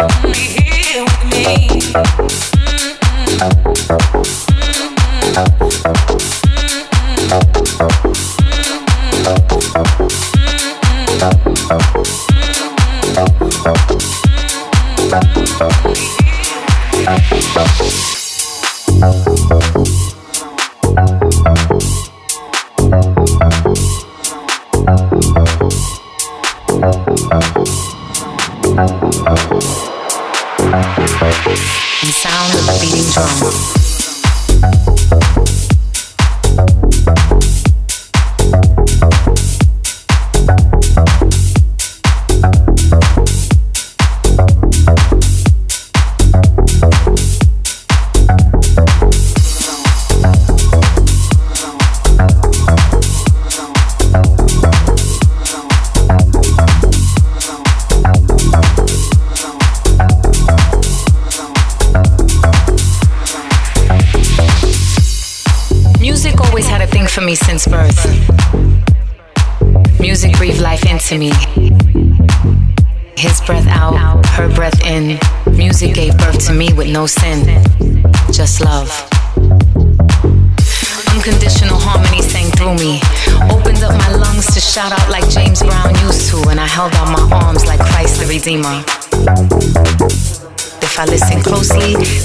Only here with me.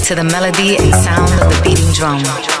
to the melody and sound of the beating drum.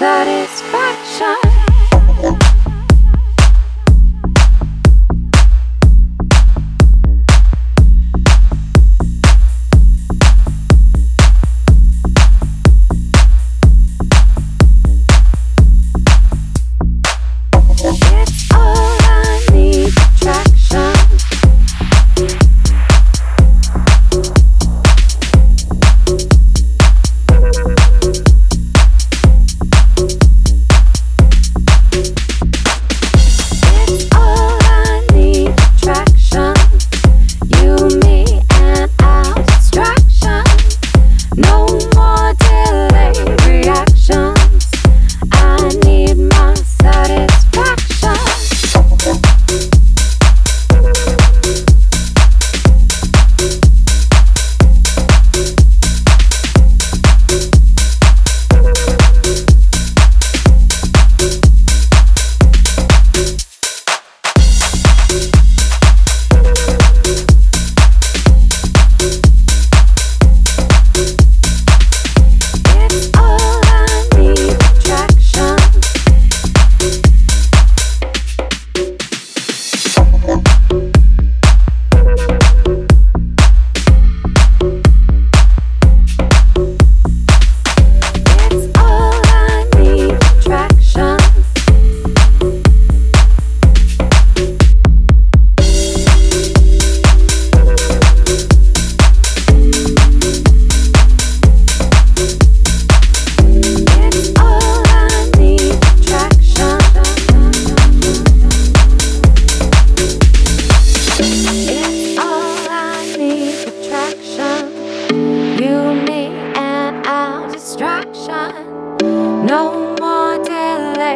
satisfaction.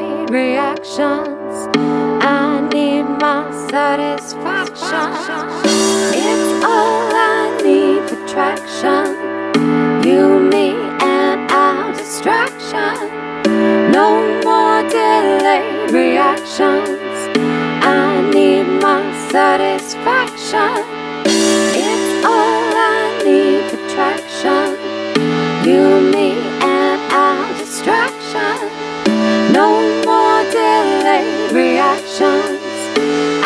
delayed reactions. I need my satisfaction. It's all I need for traction. You, me, and our distraction. No more delayed reactions. I need my satisfaction. reactions.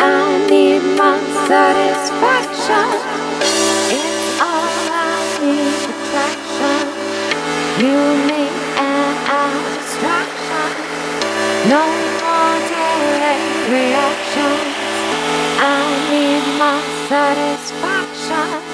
I need my satisfaction. It's all I need attraction. You, me, and our distraction. No more delayed reactions. I need my satisfaction.